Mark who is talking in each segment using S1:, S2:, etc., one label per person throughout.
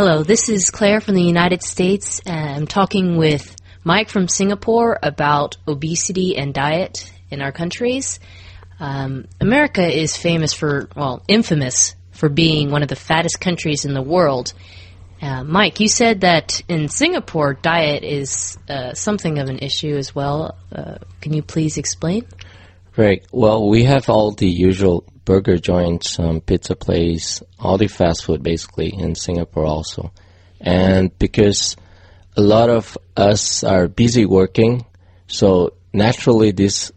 S1: Hello, this is Clare from the United States. and I'm talking with Mike from Singapore about obesity and diet in our countries. Um, America is famous for, well, infamous for being one of the fattest countries in the world. Uh, Mike, you said that in Singapore, diet is uh, something of an issue as well. Uh, can you please explain?
S2: Right. Well, we have all the usual burger joints, um, pizza place, all the fast food basically in Singapore also. And because a lot of us are busy working, so naturally this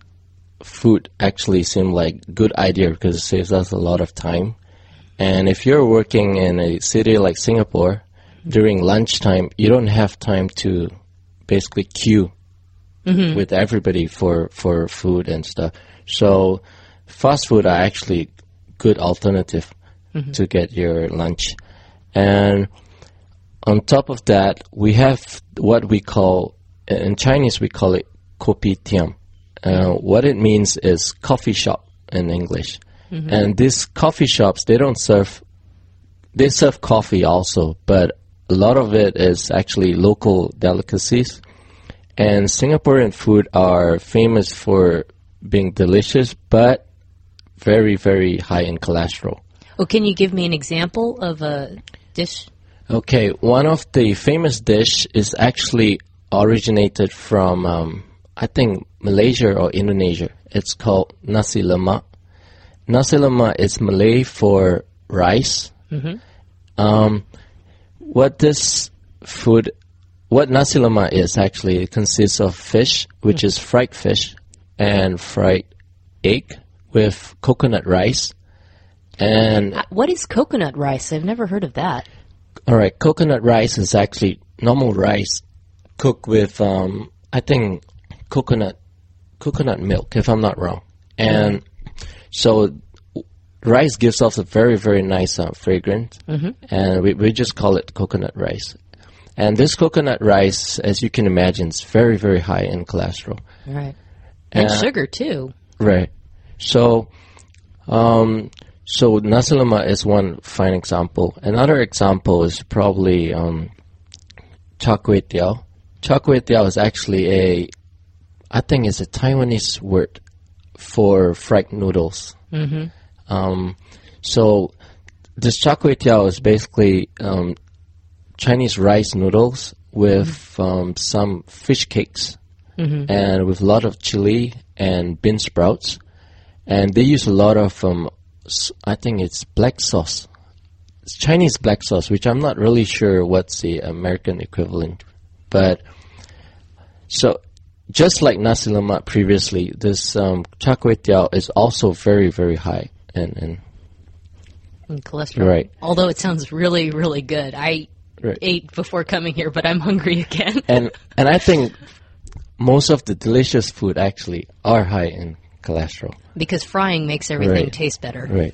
S2: food actually seemed like good idea because it saves us a lot of time. And if you're working in a city like Singapore, during lunchtime, you don't have time to basically queue mm-hmm. with everybody for, for food and stuff. So fast food are actually good alternative mm-hmm. to get your lunch. And on top of that, we have what we call, in Chinese we call it kopitiam. Uh, what it means is coffee shop in English. Mm-hmm. And these coffee shops, they don't serve, they serve coffee also, but a lot of it is actually local delicacies. And Singaporean food are famous for being delicious, but very, very high in cholesterol.
S1: Well, can you give me an example of a dish?
S2: Okay, one of the famous dish is actually originated from, um, I think, Malaysia or Indonesia. It's called nasi lemak. Nasi lemak is Malay for rice. Mm-hmm. Um, what this food, what nasi lemak is actually, it consists of fish, which mm. is fried fish, and fried egg with coconut rice. And
S1: uh, what is coconut rice? I've never heard of that.
S2: All right, coconut rice is actually normal rice cooked with, um, I think, coconut coconut milk, if I'm not wrong. And so rice gives off a very, very nice uh, fragrance, mm-hmm. and we, we just call it coconut rice. And this coconut rice, as you can imagine, is very, very high in cholesterol.
S1: Right. And sugar, too.
S2: Right. So, um, so nasi lemak is one fine example. Another example is probably um, char kway teow. Char is actually a, I think it's a Taiwanese word for fried noodles. Mm-hmm. Um, so this char kway teow is basically um, Chinese rice noodles with mm-hmm. um, some fish cakes mm-hmm. and with a lot of chili and bean sprouts. And they use a lot of, um, I think it's black sauce. It's Chinese black sauce, which I'm not really sure what's the American equivalent. But so just like nasi lemak previously, this um, char kway teow is also very, very high and and,
S1: and cholesterol.
S2: Right.
S1: Although it sounds really really good, I right. ate before coming here, but I'm hungry again.
S2: and and I think most of the delicious food actually are high in cholesterol
S1: because frying makes everything right. taste better.
S2: Right.